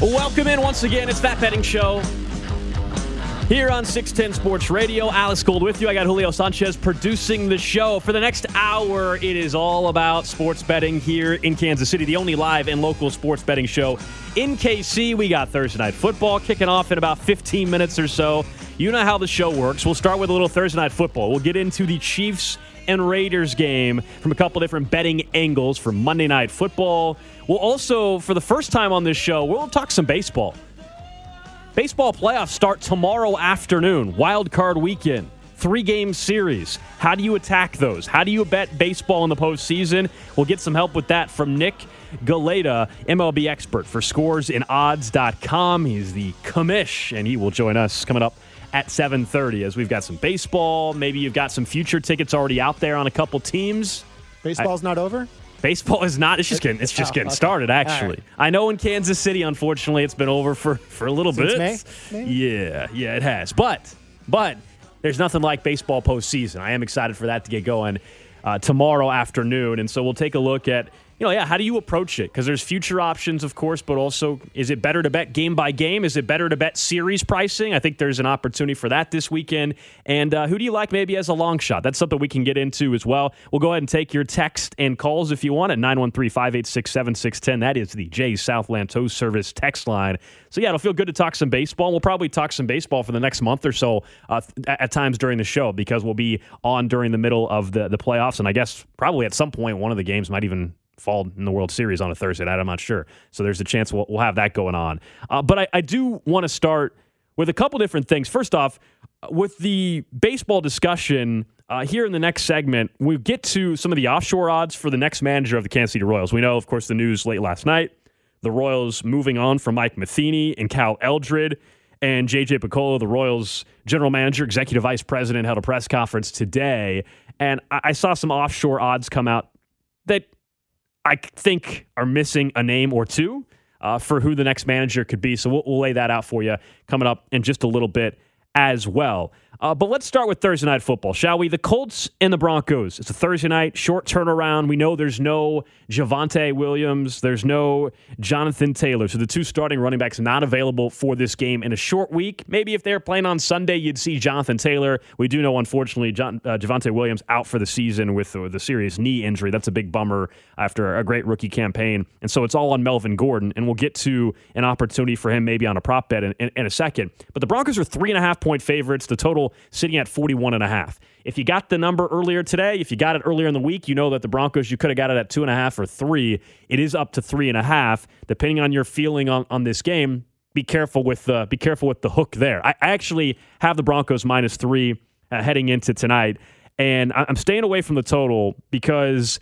Welcome in once again. It's that betting show here on 610 Sports Radio. Alex Gold with you. I got Julio Sanchez producing the show. For the next hour, it is all about sports betting here in Kansas City, the only live and local sports betting show in KC. We got Thursday Night Football kicking off in about 15 minutes or so. You know how the show works. We'll start with a little Thursday Night Football. We'll get into the Chiefs and Raiders game from a couple different betting angles for Monday Night Football. We'll also, for the first time on this show, we'll talk some baseball. Baseball playoffs start tomorrow afternoon, wild card weekend, three game series. How do you attack those? How do you bet baseball in the postseason? We'll get some help with that from Nick Galaida, MLB expert for scoresandodds.com. He's the commish, and he will join us coming up at 7.30 as we've got some baseball. Maybe you've got some future tickets already out there on a couple teams. Baseball's I, not over? Baseball is not. It's just getting. It's just oh, getting okay. started. Actually, right. I know in Kansas City, unfortunately, it's been over for for a little Since bit. May, yeah, yeah, it has. But but there's nothing like baseball postseason. I am excited for that to get going uh, tomorrow afternoon, and so we'll take a look at you know, yeah, how do you approach it? Because there's future options, of course, but also is it better to bet game by game? Is it better to bet series pricing? I think there's an opportunity for that this weekend. And uh, who do you like maybe as a long shot? That's something we can get into as well. We'll go ahead and take your text and calls if you want at 913 586 7610. That is the J Southland Tow Service text line. So, yeah, it'll feel good to talk some baseball. We'll probably talk some baseball for the next month or so uh, at times during the show because we'll be on during the middle of the, the playoffs. And I guess probably at some point, one of the games might even fall in the World Series on a Thursday night. I'm not sure. So there's a chance we'll, we'll have that going on. Uh, but I, I do want to start with a couple different things. First off, with the baseball discussion uh, here in the next segment, we get to some of the offshore odds for the next manager of the Kansas City Royals. We know, of course, the news late last night. The Royals moving on from Mike Matheny and Cal Eldred. And JJ Picollo, the Royals general manager, executive vice president, held a press conference today. And I, I saw some offshore odds come out that I think are missing a name or two uh, for who the next manager could be. So we'll, we'll lay that out for you coming up in just a little bit as well. Uh, but let's start with Thursday night football, shall we? The Colts and the Broncos. It's a Thursday night, short turnaround. We know there's no Javonte Williams, there's no Jonathan Taylor. So the two starting running backs not available for this game in a short week. Maybe if they're playing on Sunday, you'd see Jonathan Taylor. We do know, unfortunately, John, uh, Javonte Williams out for the season with the, the serious knee injury. That's a big bummer after a great rookie campaign. And so it's all on Melvin Gordon. And we'll get to an opportunity for him maybe on a prop bet in, in, in a second. But the Broncos are three and a half point favorites. The total sitting at 41 and a half. If you got the number earlier today, if you got it earlier in the week, you know that the Broncos, you could have got it at two and a half or three. It is up to three and a half, depending on your feeling on, on this game. Be careful with the be careful with the hook there. I, actually have the Broncos minus three uh, heading into tonight, and I, I'm staying away from the total because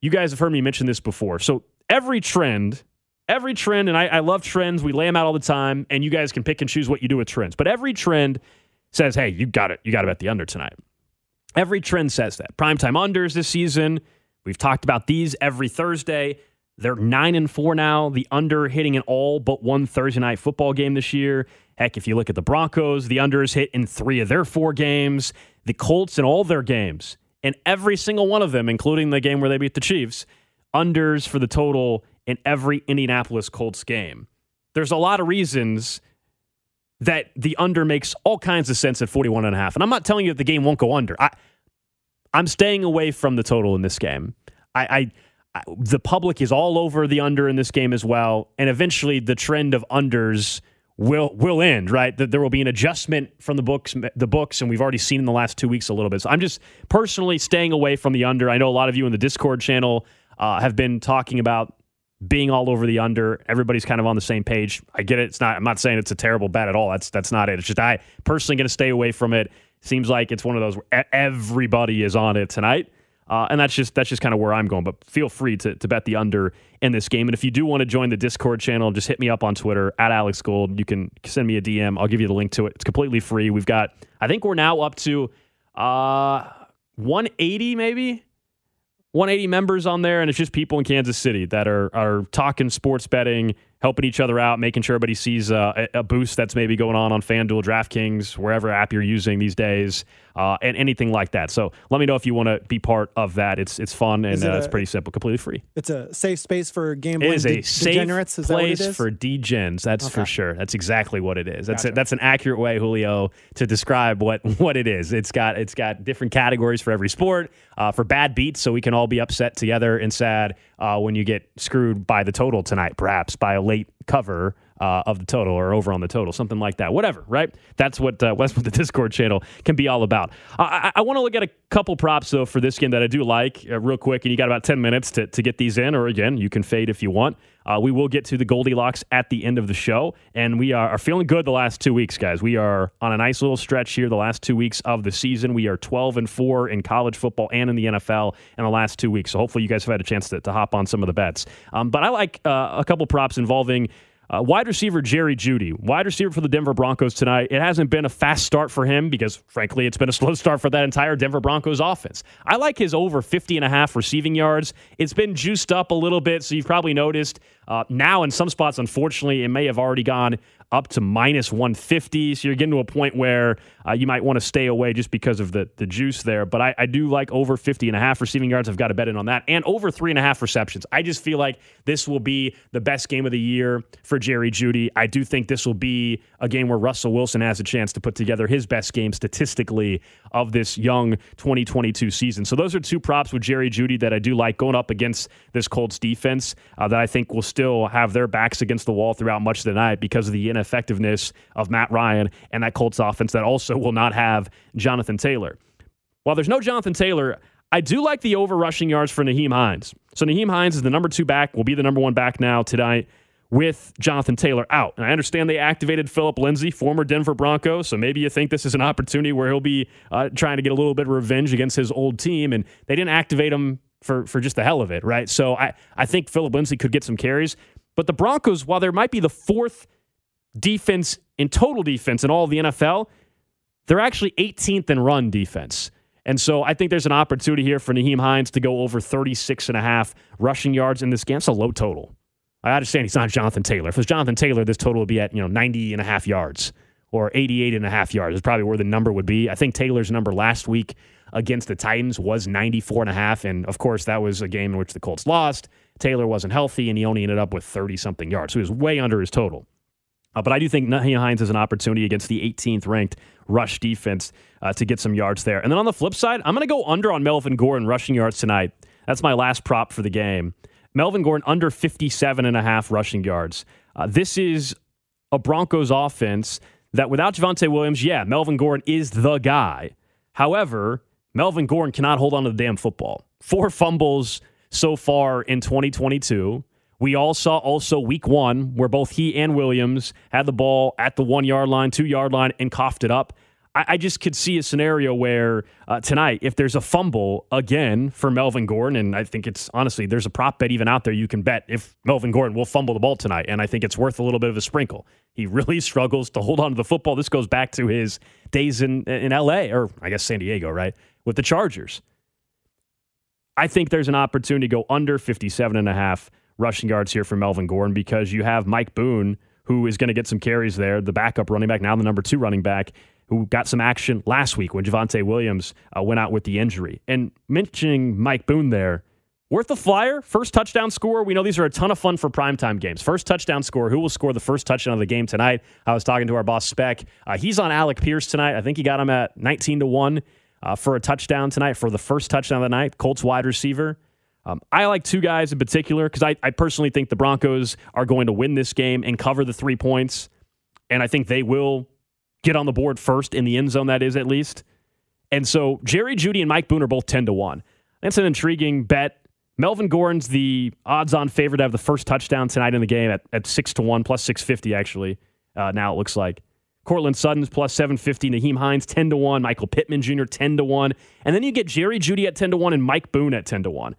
you guys have heard me mention this before. So every trend every trend, and I, I, love trends. We lay them out all the time, and you guys can pick and choose what you do with trends. But every trend says, hey, you got it. You got to bet the under tonight. Every trend says that. Primetime unders this season. We've talked about these every Thursday. They're nine and four now. The under hitting in all but one Thursday night football game this year. Heck, if you look at the Broncos, the under is hit in three of their four games. The Colts in all their games, and every single one of them, including the game where they beat the Chiefs, unders for the total in every Indianapolis Colts game. There's a lot of reasons that the under makes all kinds of sense at 41 and a half. And I'm not telling you that the game won't go under. I I'm staying away from the total in this game. I, I, I the public is all over the under in this game as well, and eventually the trend of unders will will end, right? That there will be an adjustment from the books the books and we've already seen in the last 2 weeks a little bit. So I'm just personally staying away from the under. I know a lot of you in the Discord channel uh, have been talking about being all over the under. Everybody's kind of on the same page. I get it. It's not. I'm not saying it's a terrible bet at all. That's that's not it. It's just I personally going to stay away from it. Seems like it's one of those where everybody is on it tonight. Uh, and that's just that's just kind of where I'm going. But feel free to, to bet the under in this game. And if you do want to join the Discord channel, just hit me up on Twitter at Alex Gold. You can send me a DM. I'll give you the link to it. It's completely free. We've got I think we're now up to uh, 180 maybe 180 members on there, and it's just people in Kansas City that are are talking sports betting, helping each other out, making sure everybody sees uh, a, a, boost that's maybe going on on FanDuel, DraftKings, wherever app you're using these days, uh, and anything like that. So let me know if you want to be part of that. It's it's fun and it uh, it's pretty simple, completely free. It's a safe space for gambling. It is a de- safe degenerates. Is place for degens. That's okay. for sure. That's exactly what it is. That's gotcha. a, that's an accurate way, Julio, to describe what what it is. It's got it's got different categories for every sport, uh, for bad beats, so we can all be upset together and sad uh, when you get screwed by the total tonight, perhaps by a late cover uh, of the total or over on the total, something like that. Whatever, right? That's what uh, what the Discord channel can be all about. I, I want to look at a couple props though for this game that I do like uh, real quick, and you got about ten minutes to to get these in, or again, you can fade if you want. Uh, we will get to the Goldilocks at the end of the show, and we are, are feeling good the last two weeks, guys. We are on a nice little stretch here the last two weeks of the season. We are 12 and 4 in college football and in the NFL in the last two weeks. So hopefully you guys have had a chance to, to hop on some of the bets. Um, but I like uh, a couple props involving uh, wide receiver Jerry Jeudy, wide receiver for the Denver Broncos tonight. It hasn't been a fast start for him because, frankly, it's been a slow start for that entire Denver Broncos offense. I like his over 50 and a half receiving yards. It's been juiced up a little bit, so you've probably noticed. Uh, now, in some spots, unfortunately, it may have already gone up to minus 150. So you're getting to a point where uh, you might want to stay away just because of the, the juice there. But I, I do like over 50 and a half receiving yards. I've got to bet in on that. And over three and a half receptions. I just feel like this will be the best game of the year for Jerry Jeudy. I do think this will be a game where Russell Wilson has a chance to put together his best game statistically of this young 2022 season. So those are two props with Jerry Jeudy that I do like going up against this Colts defense uh, that I think will still have their backs against the wall throughout much of the night because of the ineffectiveness of Matt Ryan and that Colts offense that also will not have Jonathan Taylor. While there's no Jonathan Taylor, I do like the over rushing yards for Nyheim Hines. So Nyheim Hines is the number two back, will be the number one back now tonight with Jonathan Taylor out. And I understand they activated Philip Lindsay, former Denver Bronco. So maybe you think this is an opportunity where he'll be uh, trying to get a little bit of revenge against his old team. And they didn't activate him for, for just the hell of it, right? So I, I think Philip Lindsay could get some carries. But the Broncos, while there might be the fourth defense in total defense in all of the NFL, they're actually 18th in run defense. And so I think there's an opportunity here for Nyheim Hines to go over 36 and a half rushing yards in this game. It's a low total. I understand he's not Jonathan Taylor. If it was Jonathan Taylor, this total would be at, you know, 90 and a half yards or 88 and a half yards is probably where the number would be. I think Taylor's number last week against the Titans was 94 and a half. And of course, that was a game in which the Colts lost. Taylor wasn't healthy and he only ended up with 30 something yards. So he was way under his total. Uh, but I do think Nyheim Hines has an opportunity against the 18th ranked rush defense uh, to get some yards there. And then on the flip side, I'm going to go under on Melvin Gordon rushing yards tonight. That's my last prop for the game. Melvin Gordon under 57 and a half rushing yards. Uh, this is a Broncos offense that without Javonte Williams, yeah, Melvin Gordon is the guy. However, Melvin Gordon cannot hold on to the damn football. Four fumbles so far in 2022. We all saw also week one where both he and Williams had the ball at the one yard line, two yard line, and coughed it up. I, I just could see a scenario where uh, tonight, if there's a fumble again for Melvin Gordon, and I think it's honestly, there's a prop bet even out there you can bet if Melvin Gordon will fumble the ball tonight. And I think it's worth a little bit of a sprinkle. He really struggles to hold on to the football. This goes back to his days in, in LA, or I guess San Diego, right? With the Chargers. I think there's an opportunity to go under 57 and a half rushing yards here for Melvin Gordon because you have Mike Boone, who is going to get some carries there, the backup running back, now the number two running back, who got some action last week when Javonte Williams uh, went out with the injury. And mentioning Mike Boone there, worth the flyer, first touchdown score. We know these are a ton of fun for primetime games. First touchdown score. Who will score the first touchdown of the game tonight? I was talking to our boss, Spec. Uh, he's on Alec Pierce tonight. I think he got him at 19 to 1 uh, for a touchdown tonight for the first touchdown of the night. Colts wide receiver. Um, I like two guys in particular because I, I personally think the Broncos are going to win this game and cover the three points. And I think they will get on the board first in the end zone, that is at least. And so Jerry Jeudy and Mike Boone are both 10 to 1. That's an intriguing bet. Melvin Gordon's the odds on favorite to have the first touchdown tonight in the game at, at 6 to 1, plus 650, actually. Uh, now it looks like. Courtland Sutton's plus 750, Nyheim Hines 10 to 1, Michael Pittman Jr. 10 to 1. And then you get Jerry Jeudy at 10 to 1 and Mike Boone at 10 to 1.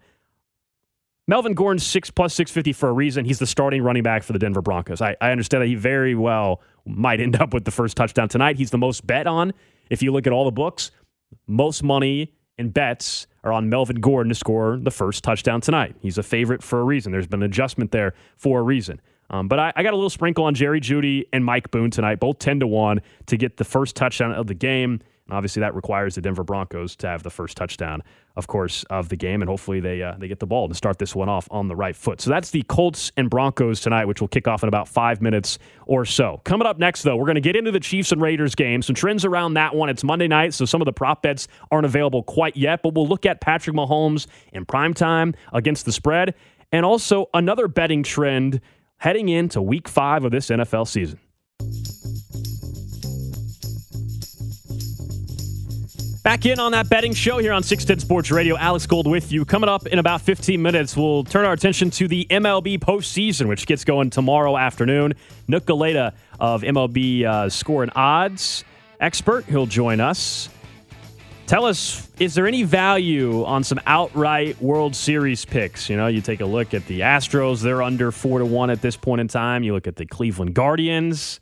Melvin Gordon's six plus six fifty for a reason. He's the starting running back for the Denver Broncos. I, I understand that he very well might end up with the first touchdown tonight. He's the most bet on. If you look at all the books, most money and bets are on Melvin Gordon to score the first touchdown tonight. He's a favorite for a reason. There's been an adjustment there for a reason. Um, but I, I, got a little sprinkle on Jerry Jeudy and Mike Boone tonight, both 10 to 1 to get the first touchdown of the game. Obviously, that requires the Denver Broncos to have the first touchdown, of course, of the game. And hopefully, they uh, they get the ball to start this one off on the right foot. So that's the Colts and Broncos tonight, which will kick off in about five minutes or so. Coming up next, though, we're going to get into the Chiefs and Raiders game. Some trends around that one. It's Monday night, so some of the prop bets aren't available quite yet, but we'll look at Patrick Mahomes in prime time against the spread, and also another betting trend heading into week five of this NFL season. Back in on that betting show here on 610 Sports Radio. Alex Gold with you. Coming up in about 15 minutes, we'll turn our attention to the MLB postseason, which gets going tomorrow afternoon. Nick Galaida of MLB uh, Score and Odds expert, he'll join us. Tell us, is there any value on some outright World Series picks? You know, you take a look at the Astros, they're under four to one at this point in time. You look at the Cleveland Guardians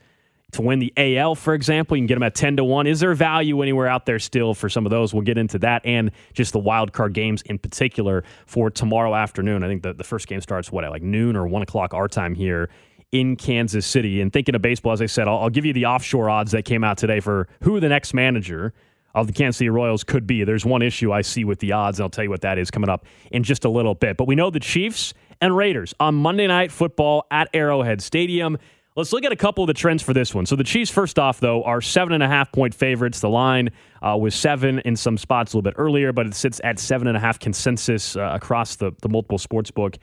to win the AL, for example. You can get them at 10 to 1. Is there value anywhere out there still for some of those? We'll get into that and just the wild card games in particular for tomorrow afternoon. I think the, the first game starts, what, at like noon or 1 o'clock our time here in Kansas City. And thinking of baseball, as I said, I'll, I'll give you the offshore odds that came out today for who the next manager of the Kansas City Royals could be. There's one issue I see with the odds, and I'll tell you what that is coming up in just a little bit. But we know the Chiefs and Raiders on Monday Night Football at Arrowhead Stadium. Let's look at a couple of the trends for this one. So the Chiefs, first off, though, are seven and a half point favorites. The line uh, was seven in some spots a little bit earlier, but it sits at seven and a half consensus uh, across the, the multiple sports book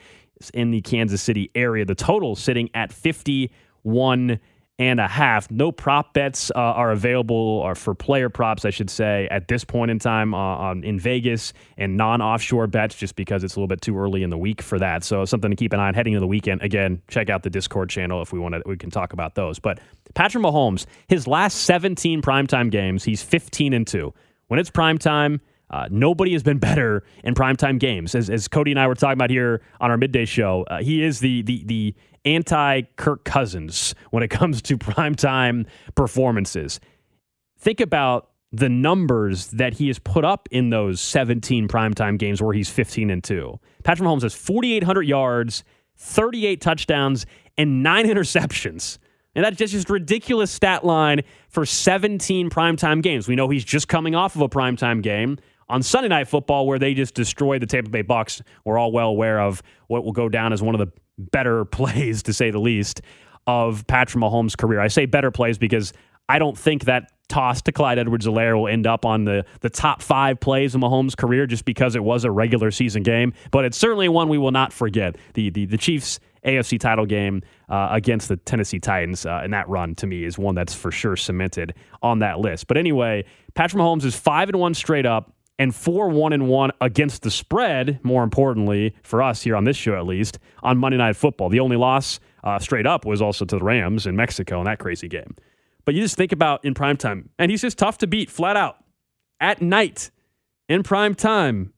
in the Kansas City area. The total sitting at 51 and a half. No prop bets uh, are available, or for player props, I should say, at this point in time uh, in Vegas and non-offshore bets, just because it's a little bit too early in the week for that. So something to keep an eye on heading into the weekend. Again, check out the Discord channel if we want to. We can talk about those. But Patrick Mahomes, his last 17 primetime games, he's 15 and two. When it's primetime. Uh, nobody has been better in primetime games. As, as Cody and I were talking about here on our midday show, uh, he is the the the anti Kirk Cousins when it comes to primetime performances. Think about the numbers that he has put up in those 17 primetime games where he's 15 and 2. Patrick Mahomes has 4,800 yards, 38 touchdowns, and nine interceptions. And that's just, just ridiculous stat line for 17 primetime games. We know he's just coming off of a primetime game on Sunday Night Football where they just destroyed the Tampa Bay Bucks. We're all well aware of what will go down as one of the better plays, to say the least, of Patrick Mahomes' career. I say better plays because I don't think that toss to Clyde Edwards-Helaire will end up on the, the top five plays of Mahomes' career just because it was a regular season game. But it's certainly one we will not forget. The the, the Chiefs AFC title game uh, against the Tennessee Titans uh, and that run to me is one that's for sure cemented on that list. But anyway, Patrick Mahomes is five and one straight up and four one and one against the spread. More importantly, for us here on this show at least, on Monday Night Football. The only loss uh, straight up was also to the Rams in Mexico in that crazy game. But you just think about in prime time, and he's just tough to beat flat out at night in prime time.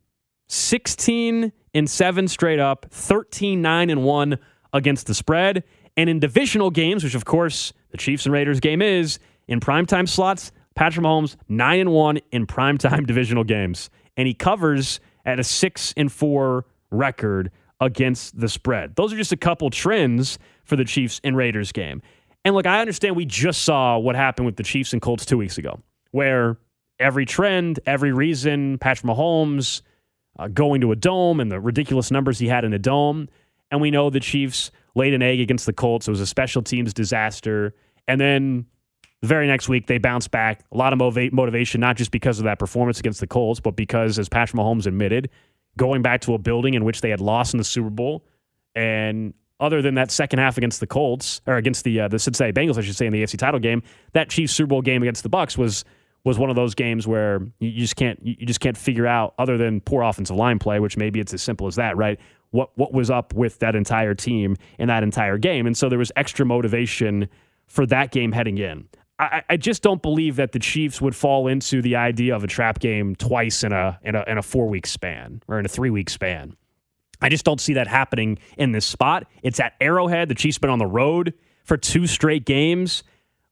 16 and 7 straight up, 13 9 and 1 against the spread. And in divisional games, which of course the Chiefs and Raiders game is, in primetime slots, Patrick Mahomes, 9 and 1 in primetime divisional games. And he covers at a 6 and 4 record against the spread. Those are just a couple trends for the Chiefs and Raiders game. And look, I understand we just saw what happened with the Chiefs and Colts two weeks ago, where every trend, every reason, Patrick Mahomes uh, going to a dome and the ridiculous numbers he had in a dome. And we know the Chiefs laid an egg against the Colts. It was a special teams disaster. And then the very next week, they bounce back. A lot of motiva- motivation, not just because of that performance against the Colts, but because, as Patrick Mahomes admitted, going back to a building in which they had lost in the Super Bowl. And other than that second half against the Colts, or against the uh, the Cincinnati Bengals, I should say, in the AFC title game, that Chiefs Super Bowl game against the Bucks was was one of those games where you just can't you just can't figure out other than poor offensive line play, which maybe it's as simple as that, right? What what was up with that entire team in that entire game, and so there was extra motivation for that game heading in. I, I just don't believe that the Chiefs would fall into the idea of a trap game twice in a in a, in a four week span or in a three week span. I just don't see that happening in this spot. It's at Arrowhead. The Chiefs been on the road for two straight games.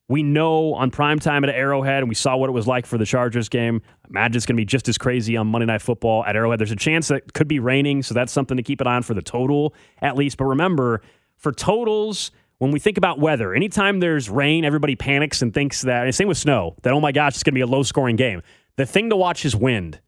We know on prime time at Arrowhead, and we saw what it was like for the Chargers game. Imagine it's going to be just as crazy on Monday Night Football at Arrowhead. There's a chance that could be raining, so that's something to keep an eye on for the total at least. But remember, for totals, when we think about weather, anytime there's rain, everybody panics and thinks that, and same with snow, that, oh my gosh, it's going to be a low scoring game. The thing to watch is wind.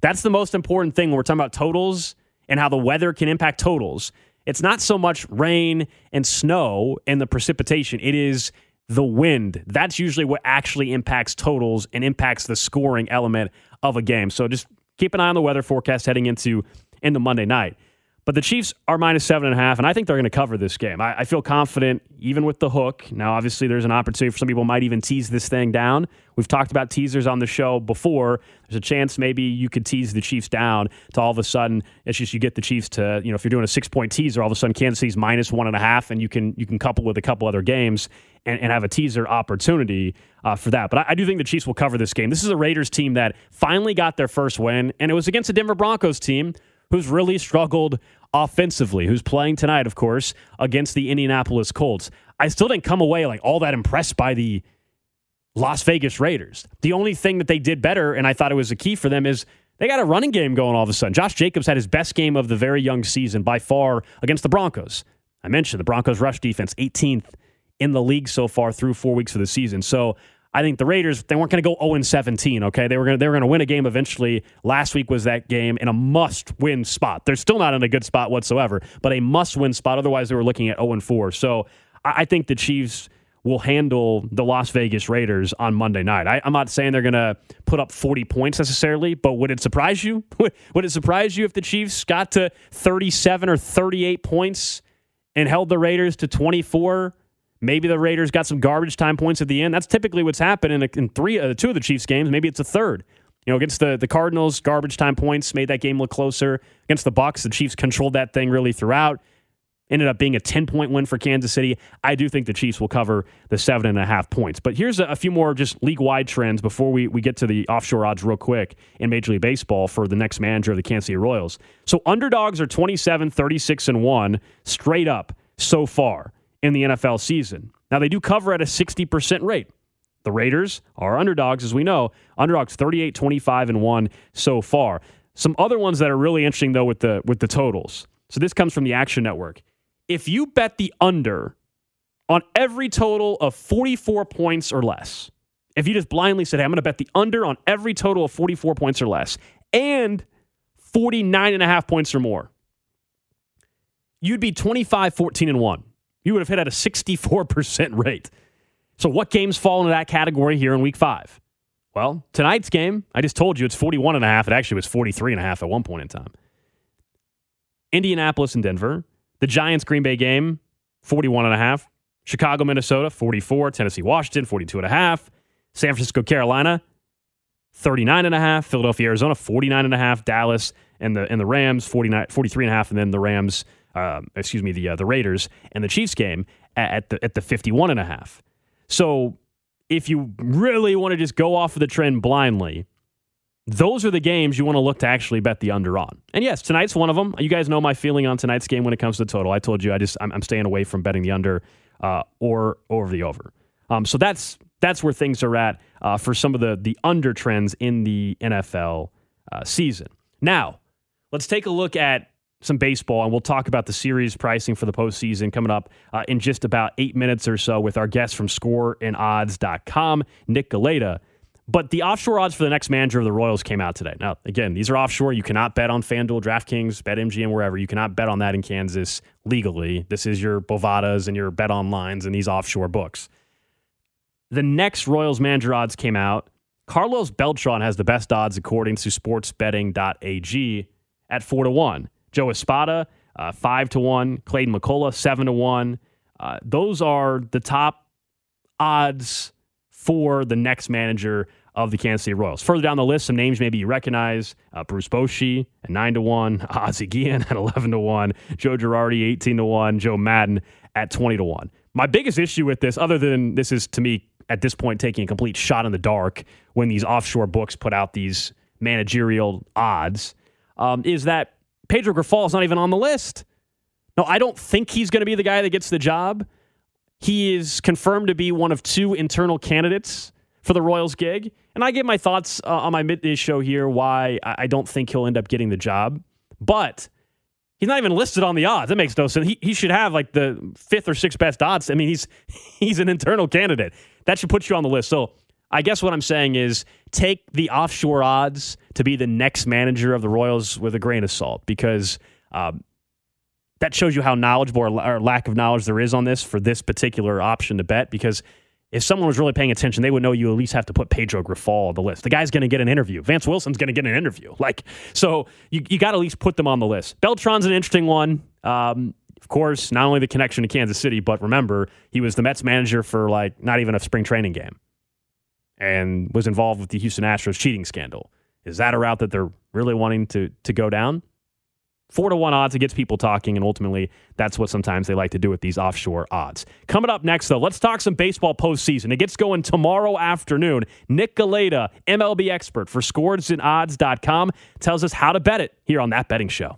That's the most important thing when we're talking about totals and how the weather can impact totals. It's not so much rain and snow and the precipitation, it is the wind. That's usually what actually impacts totals and impacts the scoring element of a game. So just keep an eye on the weather forecast heading into into Monday night. But the Chiefs are minus seven and a half, and I think they're going to cover this game. I, I, feel confident, even with the hook. Now, obviously, there's an opportunity for some people might even tease this thing down. We've talked about teasers on the show before. There's a chance maybe you could tease the Chiefs down to all of a sudden it's just you get the Chiefs to you know if you're doing a six point teaser, all of a sudden Kansas City's minus one and a half, and you can you can couple with a couple other games and, and have a teaser opportunity uh, for that. But I, I do think the Chiefs will cover this game. This is a Raiders team that finally got their first win, and it was against the Denver Broncos team who's really struggled offensively, who's playing tonight, of course, against the Indianapolis Colts. I still didn't come away like all that impressed by the Las Vegas Raiders. The only thing that they did better, and I thought it was a key for them, is they got a running game going all of a sudden. Josh Jacobs had his best game of the very young season by far against the Broncos. I mentioned the Broncos rush defense, 18th in the league so far through four weeks of the season. So I think the Raiders they weren't going to go 0 17. Okay, they were going they were going to win a game eventually. Last week was that game in a must win spot. They're still not in a good spot whatsoever, but a must win spot. Otherwise, they were looking at 0 4. So I, I think the Chiefs will handle the Las Vegas Raiders on Monday night. I, am not saying they're going to put up 40 points necessarily, but would it surprise you? would it surprise you if the Chiefs got to 37 or 38 points and held the Raiders to 24? Maybe the Raiders got some garbage time points at the end. That's typically what's happened in, a, in three, uh, two of the Chiefs games. Maybe it's a third. You know, against the the Cardinals, garbage time points made that game look closer. Against the Bucks, the Chiefs controlled that thing really throughout. Ended up being a 10 point win for Kansas City. I do think the Chiefs will cover the seven and a half points. But here's a, a few more just league wide trends before we, we get to the offshore odds real quick in Major League Baseball for the next manager of the Kansas City Royals. So underdogs are 27, 36, and 1 straight up so far in the NFL season. Now, they do cover at a 60% rate. The Raiders are underdogs, as we know. Underdogs 38, 25, and 1 so far. Some other ones that are really interesting, though, with the, with the totals. So this comes from the Action Network. If you bet the under on every total of 44 points or less, if you just blindly said, hey, I'm going to bet the under on every total of 44 points or less and 49 and a half points or more, you'd be 25, 14, and 1 you would have hit at a 64% rate. So, what games fall into that category here in week five? Well, tonight's game, I just told you it's 41 and a half. It actually was 43 and a half at one point in time. Indianapolis and Denver. The Giants Green Bay game, 41 and a half. Chicago, Minnesota, 44. Tennessee, Washington, 42 and a half. San Francisco, Carolina, 39 and a half. Philadelphia, Arizona, 49 and a half. Dallas and the and the Rams, 49, 43 and a half. And then the Rams um, excuse me, the uh, the Raiders and the Chiefs game at the at the 51 and a half. So if you really want to just go off of the trend blindly, those are the games you want to look to actually bet the under on. And yes, tonight's one of them. You guys know my feeling on tonight's game when it comes to the total. I told you I just I'm, I'm staying away from betting the under uh, or over the over. Um, so that's that's where things are at uh, for some of the the under trends in the NFL uh, season. Now, let's take a look at some baseball, and we'll talk about the series pricing for the postseason coming up uh, in just about eight minutes or so with our guest from scoresandodds.com, Nick Galaida. But the offshore odds for the next manager of the Royals came out today. Now, again, these are offshore. You cannot bet on FanDuel, DraftKings, BetMGM, wherever. You cannot bet on that in Kansas legally. This is your Bovadas and your Bet Onlines and these offshore books. The next Royals manager odds came out. Carlos Beltran has the best odds according to sportsbetting.ag at 4 to 1. Joe Espada, uh, five to one. Clayton McCullough, seven to one. Uh, those are the top odds for the next manager of the Kansas City Royals. Further down the list, some names maybe you recognize: uh, Bruce Bochy at nine to one, Ozzie Guillen at eleven to one, Joe Girardi eighteen to one, Joe Maddon at twenty to one. My biggest issue with this, other than this is to me at this point taking a complete shot in the dark when these offshore books put out these managerial odds, um, is that Pedro Grifol is not even on the list. No, I don't think he's going to be the guy that gets the job. He is confirmed to be one of two internal candidates for the Royals gig. And I give my thoughts uh, on my midday show here why I don't think he'll end up getting the job. But He's not even listed on the odds. That makes no sense. He, he should have like the fifth or sixth best odds. I mean, he's he's an internal candidate. That should put you on the list. So I guess what I'm saying is take the offshore odds to be the next manager of the Royals with a grain of salt because um, that shows you how knowledgeable or, or lack of knowledge there is on this for this particular option to bet because if someone was really paying attention, they would know you at least have to put Pedro Grifol on the list. The guy's going to get an interview. Vance Wilson's going to get an interview. Like, so you, you got to at least put them on the list. Beltran's an interesting one. Um, of course, not only the connection to Kansas City, but remember, he was the Mets manager for like not even a spring training game and was involved with the Houston Astros cheating scandal. Is that a route that they're really wanting to, to go down? four to one odds, it gets people talking, and ultimately that's what sometimes they like to do with these offshore odds. Coming up next, though, let's talk some baseball postseason. It gets going tomorrow afternoon. Nick Galaida, MLB expert for scoresandodds.com, tells us how to bet it here on that betting show.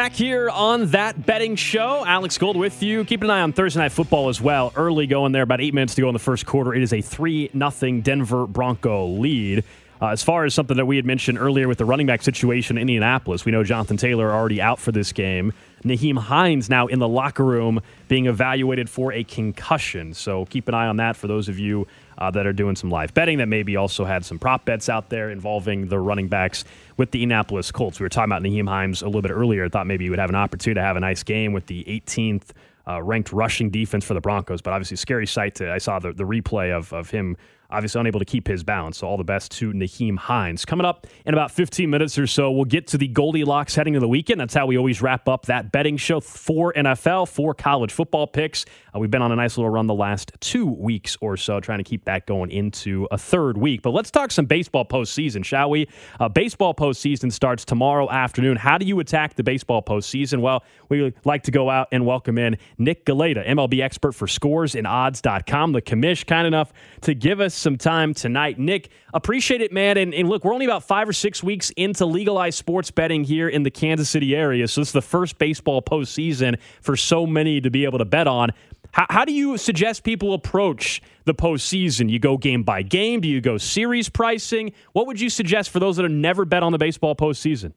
Back here on that betting show, Alex Gold with you. Keep an eye on Thursday night football as well. Early going there, about eight minutes to go in the first quarter. It is a three nothing Denver Bronco lead. Uh, as far as something that we had mentioned earlier with the running back situation in Indianapolis, we know Jonathan Taylor already out for this game. Nyheim Hines now in the locker room being evaluated for a concussion. So keep an eye on that for those of you uh, that are doing some live betting that maybe also had some prop bets out there involving the running backs with the Indianapolis Colts. We were talking about Nyheim Hines a little bit earlier. Thought maybe you would have an opportunity to have a nice game with the 18th uh, ranked rushing defense for the Broncos, but obviously scary sight. To, I saw the, the replay of, of him obviously unable to keep his balance. So all the best to Nyheim Hines. Coming up in about 15 minutes or so, we'll get to the Goldilocks heading to the weekend. That's how we always wrap up that betting show. for NFL, for college football picks. Uh, we've been on a nice little run the last two weeks or so, trying to keep that going into a third week. But let's talk some baseball postseason, shall we? Uh, baseball postseason starts tomorrow afternoon. How do you attack the baseball postseason? Well, we like to go out and welcome in Nick Galaida, MLB expert for scores and odds.com, the commish, kind enough to give us some time tonight. Nick, appreciate it, man. And, and, look, we're only about five or six weeks into legalized sports betting here in the Kansas City area. So this is the first baseball postseason for so many to be able to bet on. How, how do you suggest people approach the postseason? You go game by game? Do you go series pricing? What would you suggest for those that have never bet on the baseball postseason?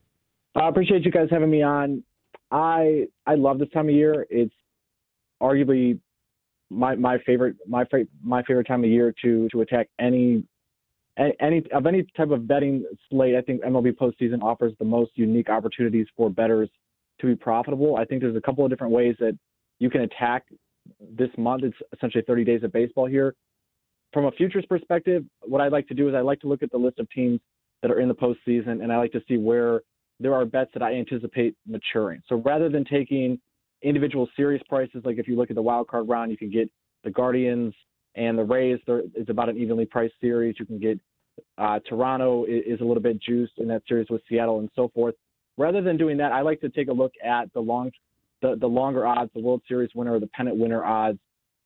I appreciate you guys having me on. I I love this time of year. It's arguably my my favorite my my favorite time of year to to attack any any of any type of betting slate. I think MLB postseason offers the most unique opportunities for bettors to be profitable. I think there's a couple of different ways that you can attack this month. It's essentially 30 days of baseball here. From a futures perspective, what I like to do is I like to look at the list of teams that are in the postseason, and I like to see where there are bets that I anticipate maturing. So rather than taking individual series prices. Like if you look at the wild card round, you can get the Guardians and the Rays. It's about an evenly priced series. You can get uh, Toronto is, a little bit juiced in that series with Seattle and so forth. Rather than doing that, I like to take a look at the long, the, the longer odds, the World Series winner or the pennant winner odds.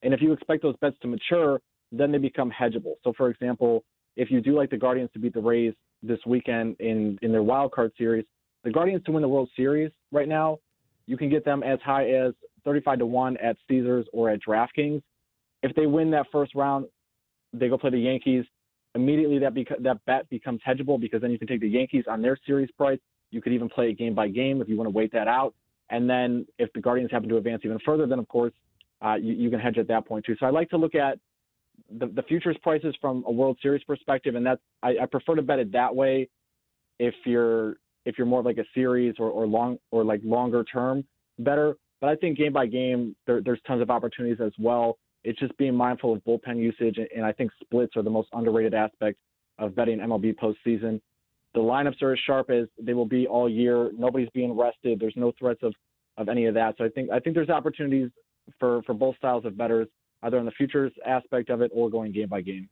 And if you expect those bets to mature, then they become hedgeable. So, for example, if you do like the Guardians to beat the Rays this weekend in in their wild card series, the Guardians to win the World Series right now you can get them as high as 35 to 1 at Caesars or at DraftKings. If they win that first round, they go play the Yankees. Immediately, that beca- that bet becomes hedgeable because then you can take the Yankees on their series price. You could even play it game by game if you want to wait that out. And then if the Guardians happen to advance even further, then of course uh, you, you, can hedge at that point too. So I like to look at the, the futures prices from a World Series perspective, and that's I, I prefer to bet it that way if you're if you're more like a series or, or long or like longer term, better. But I think game by game, there, there's tons of opportunities as well. It's just being mindful of bullpen usage, and I think splits are the most underrated aspect of betting MLB postseason. The lineups are as sharp as they will be all year. Nobody's being rested. There's no threats of, of any of that. So I think I think there's opportunities for, for both styles of bettors, either in the futures aspect of it or going game by game.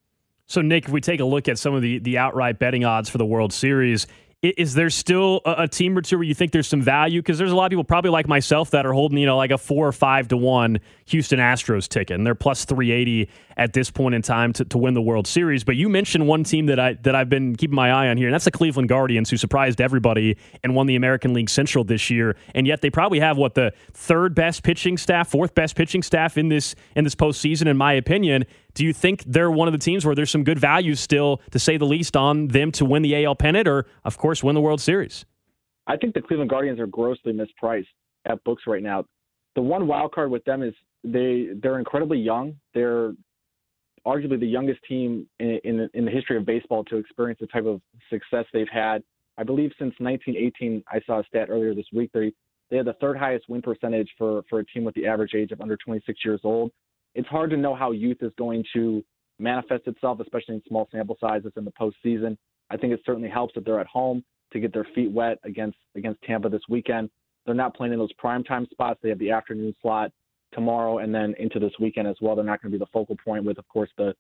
So, Nick, if we take a look at some of the, the outright betting odds for the World Series, is there still a, team or two where you think there's some value? Because there's a lot of people, probably like myself, that are holding, you know, like a four or five to one Houston Astros ticket, and they're plus 380 at this point in time to, to win the World Series. But you mentioned one team that I that I've been keeping my eye on here, and that's the Cleveland Guardians, who surprised everybody and won the American League Central this year. And yet they probably have what the third best pitching staff, fourth best pitching staff in this in this postseason, in my opinion. Do you think they're one of the teams where there's some good value still, to say the least, on them to win the AL pennant or, of course, win the World Series? I think the Cleveland Guardians are grossly mispriced at books right now. The one wild card with them is they they're incredibly young. They're arguably the youngest team in, in, in the history of baseball to experience the type of success they've had. I believe since 1918, I saw a stat earlier this week. They they had the third highest win percentage for for a team with the average age of under 26 years old it's hard to know how youth is going to manifest itself, especially in small sample sizes in the postseason. I think it certainly helps that they're at home to get their feet wet against against Tampa this weekend. They're not playing in those prime time spots. They have the afternoon slot tomorrow and then into this weekend as well. They're not going to be the focal point with, of course, the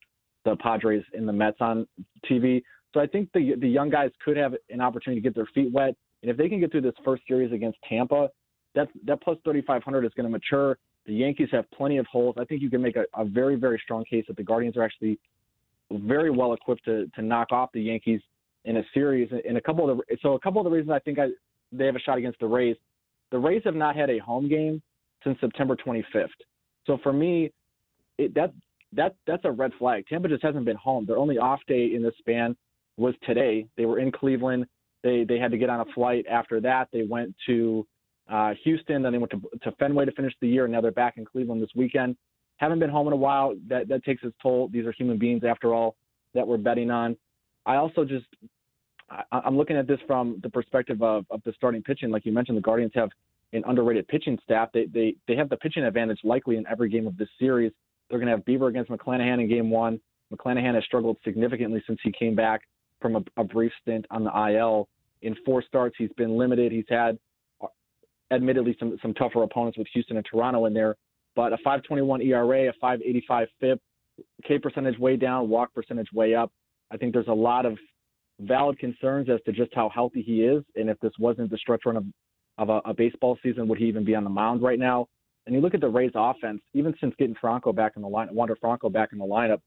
the Padres and the Mets on TV. So I think the the young guys could have an opportunity to get their feet wet, and if they can get through this first series against Tampa, that that plus 3,500 is going to mature. The Yankees have plenty of holes. I think you can make a, a very, very strong case that the Guardians are actually very well equipped to, to knock off the Yankees in a series. And a couple of the so a couple of the reasons I think I, they have a shot against the Rays. The Rays have not had a home game since September 25th. So for me, it, that that that's a red flag. Tampa just hasn't been home. Their only off day in this span was today. They were in Cleveland. They they had to get on a flight. After that, they went to uh, Houston. Then they went to, to Fenway to finish the year, and now they're back in Cleveland this weekend. Haven't been home in a while. That that takes its toll. These are human beings, after all, that we're betting on. I also just I, I'm looking at this from the perspective of, of the starting pitching. Like you mentioned, the Guardians have an underrated pitching staff. They they they have the pitching advantage likely in every game of this series. They're going to have Bieber against McClanahan in game one. McClanahan has struggled significantly since he came back from a, a brief stint on the IL. In four starts, he's been limited. He's had admittedly some some tougher opponents with Houston and Toronto in there. But a 5.21 ERA, a 5.85 FIP, K percentage way down, walk percentage way up. I think there's a lot of valid concerns as to just how healthy he is, and if this wasn't the stretch run of of a, a baseball season, would he even be on the mound right now? And you look at the Rays offense, even since getting Franco back in the line, Wander Franco back in the lineup,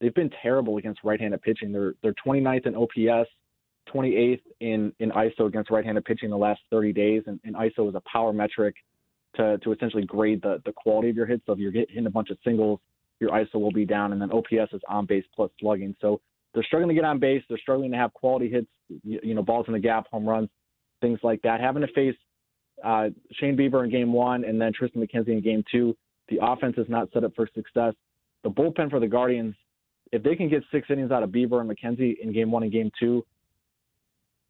they've been terrible against right-handed pitching. They're they're 29th in OPS, 28th in, in ISO against right-handed pitching in the last 30 days, and, and ISO is a power metric to, to essentially grade the, the quality of your hits. So if you're hitting a bunch of singles, your ISO will be down, and then OPS is on base plus slugging. So they're struggling to get on base. They're struggling to have quality hits, you, you know, balls in the gap, home runs, things like that. Having to face uh, Shane Bieber in game one and then Triston McKenzie in game two, the offense is not set up for success. The bullpen for the Guardians, if they can get six innings out of Bieber and McKenzie in game one and game two,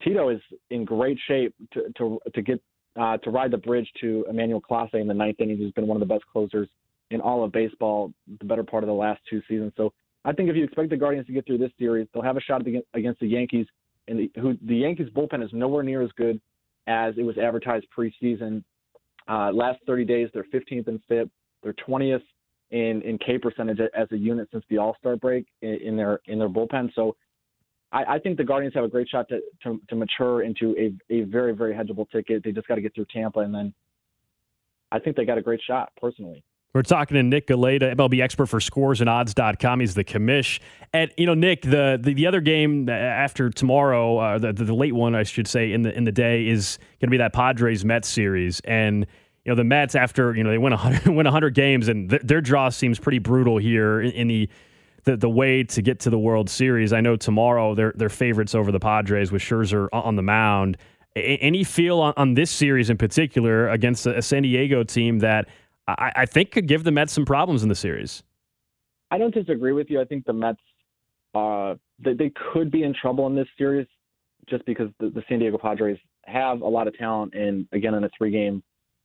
Tito is in great shape to to to get uh, to ride the bridge to Emmanuel Clase in the ninth inning, who's been one of the best closers in all of baseball the better part of the last two seasons. So I think if you expect the Guardians to get through this series, they'll have a shot against the Yankees, and the, who the Yankees bullpen is nowhere near as good as it was advertised preseason. Uh, last 30 days, they're 15th in FIP, they're 20th in in K percentage as a unit since the All Star break in, in their in their bullpen. So I, I think the Guardians have a great shot to, to, to mature into a, a very, very hedgeable ticket. They just got to get through Tampa, and then I think they got a great shot, personally. We're talking to Nick Galaida, MLB expert for scores and odds.com. He's the commish. And, you know, Nick, the, the, the other game after tomorrow, uh, the, the late one, I should say, in the in the day is going to be that Padres Mets series. And, you know, the Mets, after, you know, they win 100, win 100 games, and th- their draw seems pretty brutal here in, in the the, the way to get to the World Series. I know tomorrow they're, they're favorites over the Padres with Scherzer on the mound. A- any feel on, on this series in particular against a, a San Diego team that I, I, think could give the Mets some problems in the series? I don't disagree with you. I think the Mets uh, they, they could be in trouble in this series just because the, the San Diego Padres have a lot of talent, and again, in a three game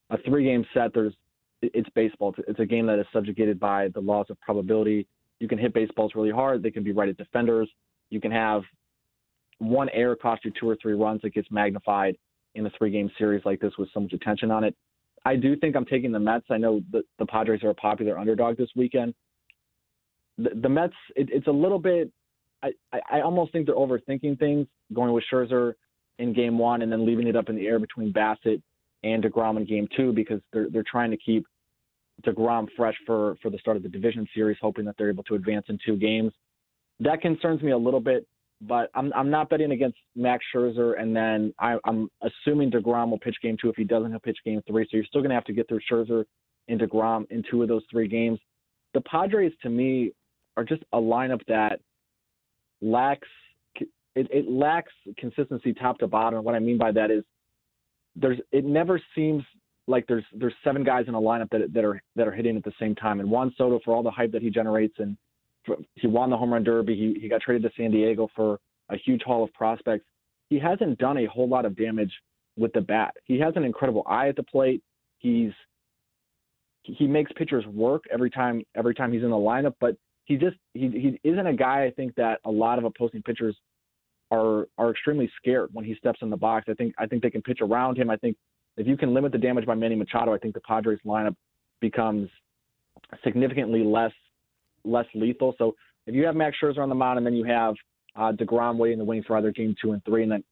a three game set, there's it's baseball. It's a game that is subjugated by the laws of probability you can hit baseballs really hard. They can be right at defenders. You can have one error cost you two or three runs that gets magnified in a three game series like this with so much attention on it. I do think I'm taking the Mets. I know the, the Padres are a popular underdog this weekend. The, the Mets, it, it's a little bit. I, I, I almost think they're overthinking things, going with Scherzer in game one and then leaving it up in the air between Bassitt and DeGrom in game two because they're they're trying to keep DeGrom fresh for for the start of the division series, hoping that they're able to advance in two games. That concerns me a little bit, but I'm I'm not betting against Max Scherzer, and then I, I'm assuming DeGrom will pitch game two. If he doesn't, he'll pitch game three. So you're still going to have to get through Scherzer and DeGrom in two of those three games. The Padres, to me, are just a lineup that lacks it, it lacks consistency top to bottom. What I mean by that is there's it never seems like there's there's seven guys in a lineup that that are that are hitting at the same time. And Juan Soto, for all the hype that he generates, and he won the home run derby. He he got traded to San Diego for a huge haul of prospects. He hasn't done a whole lot of damage with the bat. He has an incredible eye at the plate. He's he makes pitchers work every time every time he's in the lineup, but he just he he isn't a guy I think that a lot of opposing pitchers are are extremely scared when he steps in the box. I think I think they can pitch around him. I think if you can limit the damage by Manny Machado, I think the Padres lineup becomes significantly less less lethal. So if you have Max Scherzer on the mound and then you have uh, Degrom waiting the wings for either game two and three, and then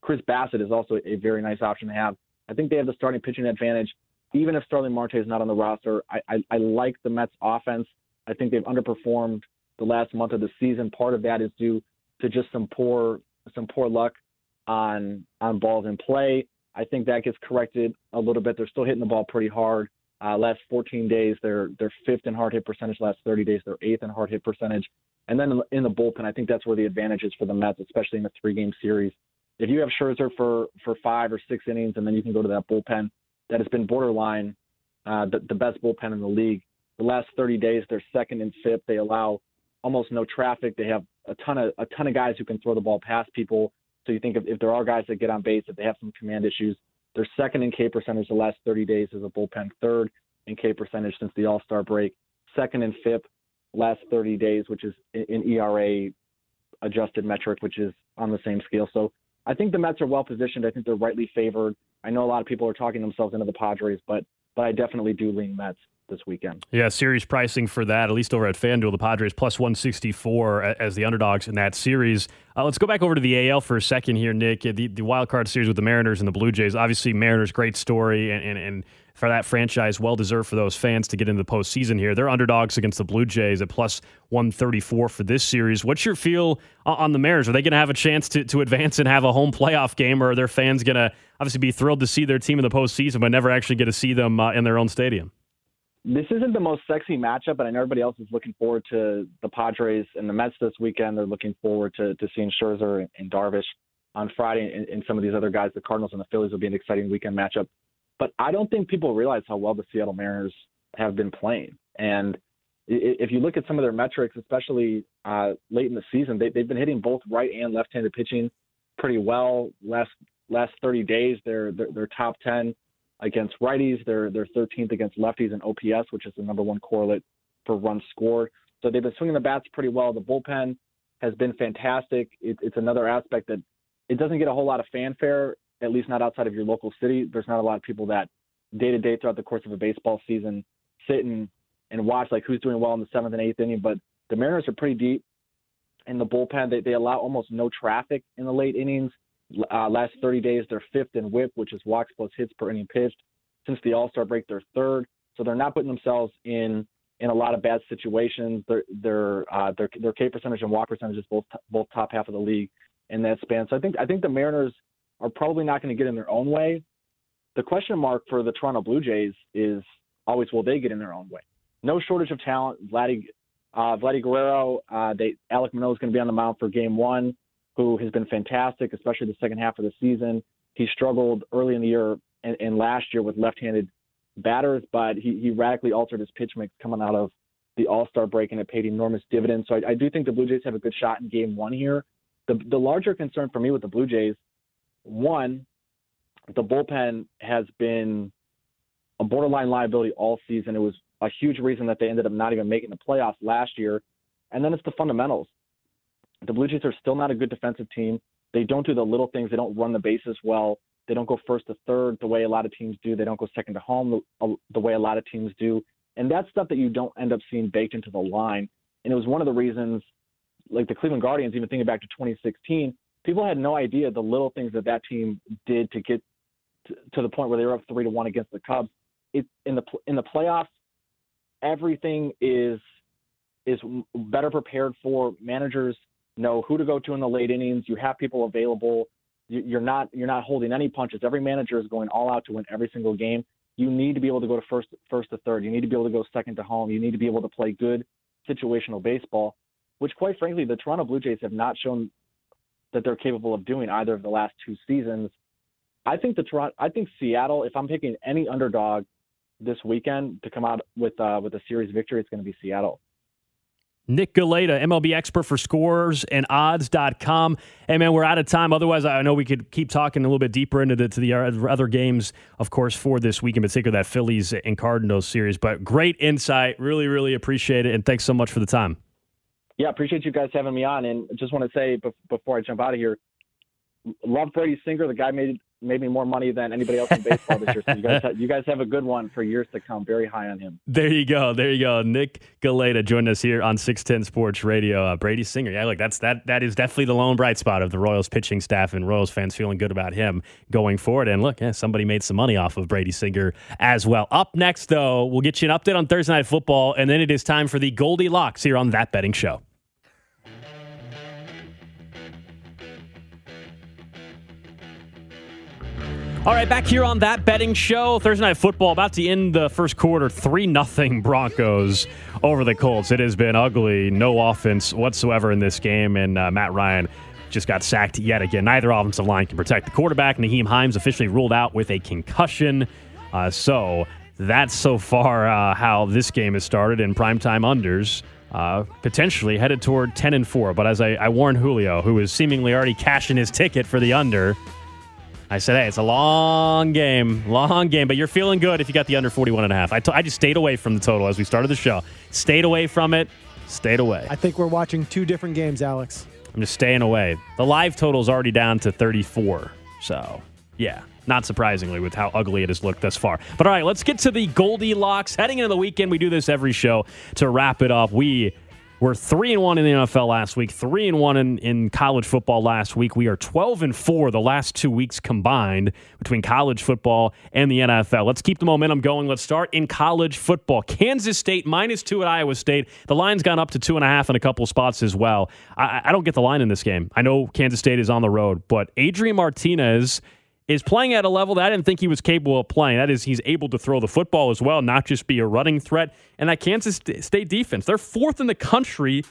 Chris Bassitt is also a very nice option to have. I think they have the starting pitching advantage. Even if Starling Marte is not on the roster, I, I, I like the Mets offense. I think they've underperformed the last month of the season. Part of that is due to just some poor some poor luck on on balls in play. I think that gets corrected a little bit. They're still hitting the ball pretty hard. Uh, last 14 days, they're they're fifth in hard hit percentage. Last 30 days, they're eighth in hard hit percentage. And then in the bullpen, I think that's where the advantage is for the Mets, especially in a three game series. If you have Scherzer for for five or six innings, and then you can go to that bullpen that has been borderline uh, the, the best bullpen in the league. The last 30 days, they're second and fifth. They allow almost no traffic. They have a ton of a ton of guys who can throw the ball past people. So you think if, if there are guys that get on base, if they have some command issues, they're second in K percentage the last 30 days as a bullpen, third in K percentage since the All Star break, second and fifth last 30 days, which is an ERA adjusted metric, which is on the same scale. So I think the Mets are well positioned. I think they're rightly favored. I know a lot of people are talking themselves into the Padres, but but I definitely do lean Mets this weekend. Yeah, series pricing for that, at least over at FanDuel, the Padres plus 164 as the underdogs in that series. Uh, let's go back over to the AL for a second here, Nick. The, the wild card series with the Mariners and the Blue Jays. Obviously, Mariners, great story, and, and, and for that franchise, well deserved for those fans to get into the postseason here. They're underdogs against the Blue Jays at plus 134 for this series. What's your feel on the Mariners? Are they going to have a chance to, to advance and have a home playoff game, or are their fans going to obviously be thrilled to see their team in the postseason, but never actually get to see them uh, in their own stadium? This isn't the most sexy matchup, but I know everybody else is looking forward to the Padres and the Mets this weekend. They're looking forward to, to seeing Scherzer and Darvish on Friday, and, and some of these other guys. The Cardinals and the Phillies will be an exciting weekend matchup. But I don't think people realize how well the Seattle Mariners have been playing. And if you look at some of their metrics, especially uh, late in the season, they, they've been hitting both right and left-handed pitching pretty well. Last last 30 days, they're they're, they're top 10 against righties. They're they're 13th against lefties in OPS, which is the number one correlate for runs scored. So they've been swinging the bats pretty well. The bullpen has been fantastic. It, it's another aspect that it doesn't get a whole lot of fanfare, at least not outside of your local city. There's not a lot of people that day to day throughout the course of a baseball season sit and, and watch like who's doing well in the seventh and eighth inning. But the Mariners are pretty deep in the bullpen. They, they allow almost no traffic in the late innings. Uh, last 30 days, they're fifth in WHIP, which is walks plus hits per inning pitched. Since the All Star break, they're third. So they're not putting themselves in in a lot of bad situations. Their their uh, their their K percentage and walk percentage is both both top half of the league in that span. So I think I think the Mariners are probably not going to get in their own way. The question mark for the Toronto Blue Jays is always will they get in their own way? No shortage of talent. Vladdy uh, Vladdy Guerrero, uh, they Alek Manoah is going to be on the mound for Game One who has been fantastic, especially the second half of the season. He struggled early in the year and, and last year with left-handed batters, but he, he radically altered his pitch mix coming out of the All-Star break, and it paid enormous dividends. So I, I do think the Blue Jays have a good shot in Game One here. The the larger concern for me with the Blue Jays, one, the bullpen has been a borderline liability all season. It was a huge reason that they ended up not even making the playoffs last year. And then it's the fundamentals. The Blue Jays are still not a good defensive team. They don't do the little things. They don't run the bases well. They don't go first to third the way a lot of teams do. They don't go second to home the, uh, the way a lot of teams do. And that's stuff that you don't end up seeing baked into the line. And it was one of the reasons, like the Cleveland Guardians, even thinking back to 2016, people had no idea the little things that that team did to get to, to the point where they were up three to one against the Cubs. It in the in the playoffs, everything is is better prepared for. Managers know who to go to in the late innings. You have people available. You're not you're not holding any punches. Every manager is going all out to win every single game. You need to be able to go to first first to third. You need to be able to go second to home. You need to be able to play good situational baseball, which quite frankly the Toronto Blue Jays have not shown that they're capable of doing either of the last two seasons. I think the Toronto I think Seattle, if I'm picking any underdog this weekend to come out with uh, with a series victory, it's going to be Seattle. Nick Galaida, MLB expert for scoresandodds.com. Hey, man, we're out of time. Otherwise, I know we could keep talking a little bit deeper into the, to the other games, of course, for this week, in particular, that Phillies and Cardinals series. But great insight. Really, really appreciate it. And thanks so much for the time. Yeah, appreciate you guys having me on. And just want to say before I jump out of here, love Brady Singer. The guy made made me more money than anybody else in baseball this year. So you guys, have, you guys have a good one for years to come. Very high on him. There you go. There you go. Nick Galaida joined us here on 610 Sports Radio. Uh, Brady Singer. Yeah, look, that's that. That is definitely the lone bright spot of the Royals pitching staff and Royals fans feeling good about him going forward. And look, yeah, somebody made some money off of Brady Singer as well. Up next, though, we'll get you an update on Thursday Night Football, and then it is time for the Goldilocks here on That Betting Show. All right, back here on that betting show, Thursday night football about to end the first quarter, three nothing Broncos over the Colts. It has been ugly, no offense whatsoever in this game, and uh, Matt Ryan just got sacked yet again. Neither offensive line can protect the quarterback. Nyheim Hines officially ruled out with a concussion. Uh, so that's so far uh, how this game has started in primetime unders. Uh, potentially headed toward 10 and 4. But as I, I warned Julio, who is seemingly already cashing his ticket for the under, I said, hey, it's a long game, long game, but you're feeling good if you got the under 41 and a half. I, t- I just stayed away from the total as we started the show. Stayed away from it, stayed away. I think we're watching two different games, Alex. I'm just staying away. The live total is already down to 34. So, yeah, not surprisingly with how ugly it has looked thus far. But all right, let's get to the Goldilocks. Heading into the weekend, we do this every show to wrap it up. We we're three and one in the NFL last week, three and one in, in college football last week. We are twelve and four the last two weeks combined between college football and the NFL. Let's keep the momentum going. Let's start in college football. Kansas State minus two at Iowa State. The line's gone up to two and a half in a couple spots as well. I, I don't get the line in this game. I know Kansas State is on the road, but Adrian Martinez is playing at a level that I didn't think he was capable of playing. That is, he's able to throw the football as well, not just be a running threat. And that Kansas State defense, they're fourth in the country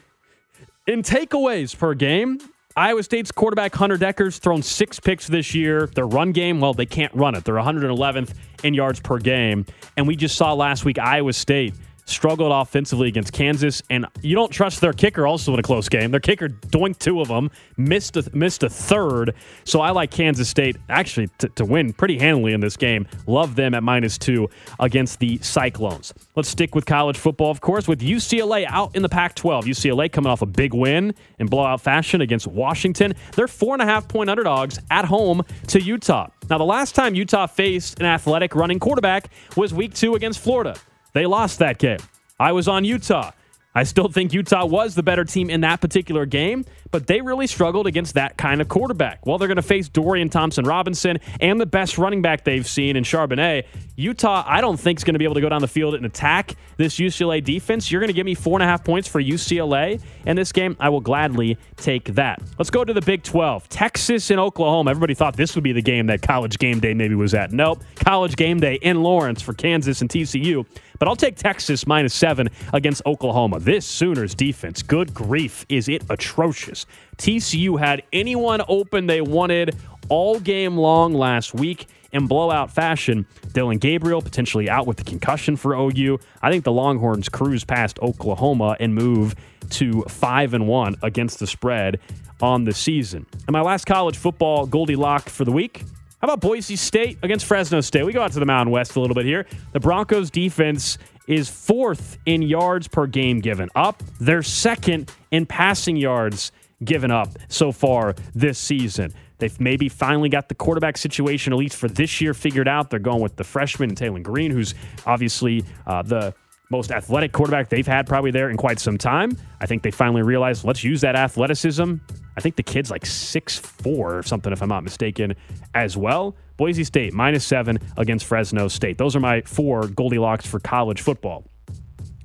in takeaways per game. Iowa State's quarterback Hunter Decker's thrown six picks this year. Their run game, well, they can't run it. They're 111th in yards per game. And we just saw last week Iowa State struggled offensively against Kansas, and you don't trust their kicker also in a close game. Their kicker doinked two of them, missed a, missed a third. So I like Kansas State actually to, to win pretty handily in this game. Love them at minus two against the Cyclones. Let's stick with college football, of course, with UCLA out in the Pac 12. UCLA coming off a big win in blowout fashion against Washington. They're four and a half point underdogs at home to Utah. Now, the last time Utah faced an athletic running quarterback was week two against Florida. They lost that game. I was on Utah. I still think Utah was the better team in that particular game, but they really struggled against that kind of quarterback. Well, they're going to face Dorian Thompson Robinson and the best running back they've seen in Charbonnet. Utah, I don't think is going to be able to go down the field and attack this UCLA defense. You're going to give me four and a half points for UCLA in this game. I will gladly take that. Let's go to the Big 12. Texas and Oklahoma. Everybody thought this would be the game that College Game Day maybe was at. Nope. College Game Day in Lawrence for Kansas and TCU. But I'll take Texas minus seven against Oklahoma. This Sooners defense, good grief, is it atrocious. TCU had anyone open they wanted all game long last week in blowout fashion. Dillon Gabriel potentially out with the concussion for OU. I think the Longhorns cruise past Oklahoma and move to 5 and 1 against the spread on the season. And my last college football Goldie lock for the week how about Boise State against Fresno State? We go out to the Mountain West a little bit here. The Broncos defense is fourth in yards per game given up. They're second in passing yards given up so far this season. They've maybe finally got the quarterback situation, at least for this year, figured out. They're going with the freshman Taylen Green, who's obviously uh, the most athletic quarterback they've had probably there in quite some time. I think they finally realized let's use that athleticism I think the kid's like six four or something, if I'm not mistaken, as well. Boise State minus seven against Fresno State. Those are my four Goldilocks for college football.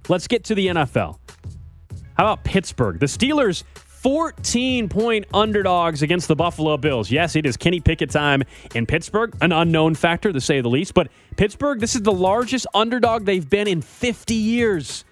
Let's get to the NFL. How about Pittsburgh? The Steelers 14 point underdogs against the Buffalo Bills. Yes, it is Kenny Pickett time in Pittsburgh, an unknown factor to say the least. But Pittsburgh, this is the largest underdog they've been in 50 years.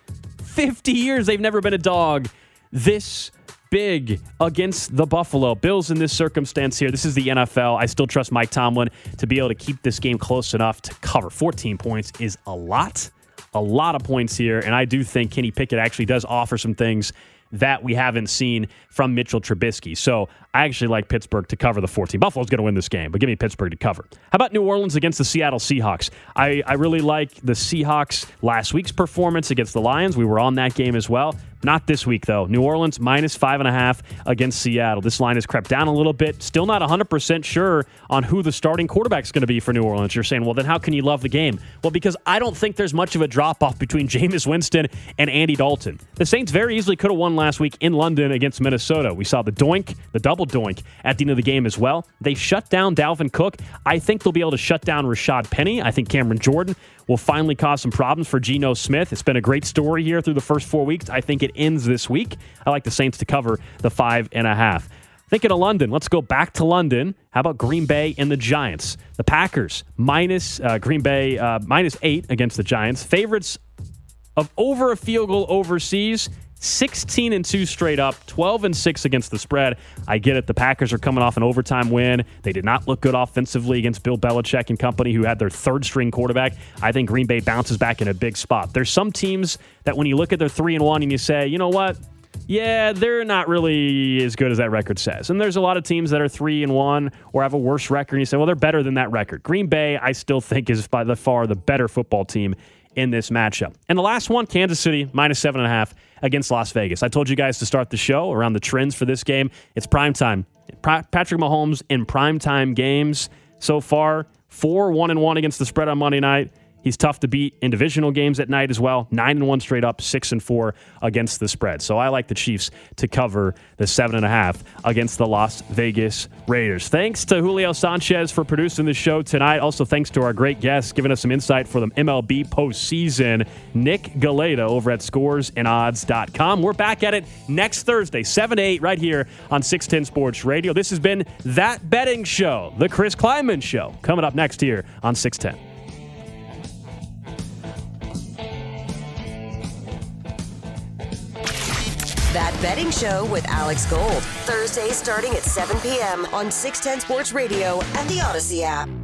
50 years they've never been a dog this big against the Buffalo Bills in this circumstance here. This is the NFL. I still trust Mike Tomlin to be able to keep this game close enough to cover 14 points is a lot. A lot of points here, and I do think Kenny Pickett actually does offer some things that we haven't seen from Mitchell Trubisky. So I actually like Pittsburgh to cover the 14. Buffalo's going to win this game, but give me Pittsburgh to cover. How about New Orleans against the Seattle Seahawks? I, I really like the Seahawks last week's performance against the Lions. We were on that game as well. Not this week, though. New Orleans minus five and a half against Seattle. This line has crept down a little bit. Still not 100% sure on who the starting quarterback is going to be for New Orleans. You're saying, well, then how can you love the game? Well, because I don't think there's much of a drop off between Jameis Winston and Andy Dalton. The Saints very easily could have won last week in London against Minnesota. We saw the doink, the double doink at the end of the game as well. They shut down Dalvin Cook. I think they'll be able to shut down Rashaad Penny. I think Cameron Jordan will finally cause some problems for Geno Smith. It's been a great story here through the first four weeks. I think it ends this week. I like the Saints to cover the five and a half. Thinking of London, let's go back to London. How about Green Bay and the Giants? The Packers minus uh, Green Bay uh, minus eight against the Giants. Favorites of over a field goal overseas. 16 and 2 straight up, 12 and 6 against the spread. I get it. The Packers are coming off an overtime win. They did not look good offensively against Bill Belichick and company, who had their third string quarterback. I think Green Bay bounces back in a big spot. There's some teams that when you look at their 3 and 1 and you say, you know what? Yeah, they're not really as good as that record says. And there's a lot of teams that are 3 and 1 or have a worse record and you say, well, they're better than that record. Green Bay, I still think is by the far the better football team in this matchup. And the last one, Kansas City, minus seven and a half against Las Vegas. I told you guys to start the show around the trends for this game. It's prime time. Patrick Mahomes in prime time games so far, four one and one against the spread on Monday night. He's tough to beat in divisional games at night as well. Nine and one straight up, six and four against the spread. So I like the Chiefs to cover the seven and a half against the Las Vegas Raiders. Thanks to Julio Sanchez for producing the show tonight. Also, thanks to our great guests giving us some insight for the MLB postseason, Nick Galaida over at scoresandodds.com. We're back at it next Thursday, 7 to 8, right here on 610 Sports Radio. This has been That Betting Show, the Chris Klieman Show, coming up next here on 610. That Betting Show with Alex Gold. Thursdays starting at 7 p.m. on 610 Sports Radio and the Odyssey app.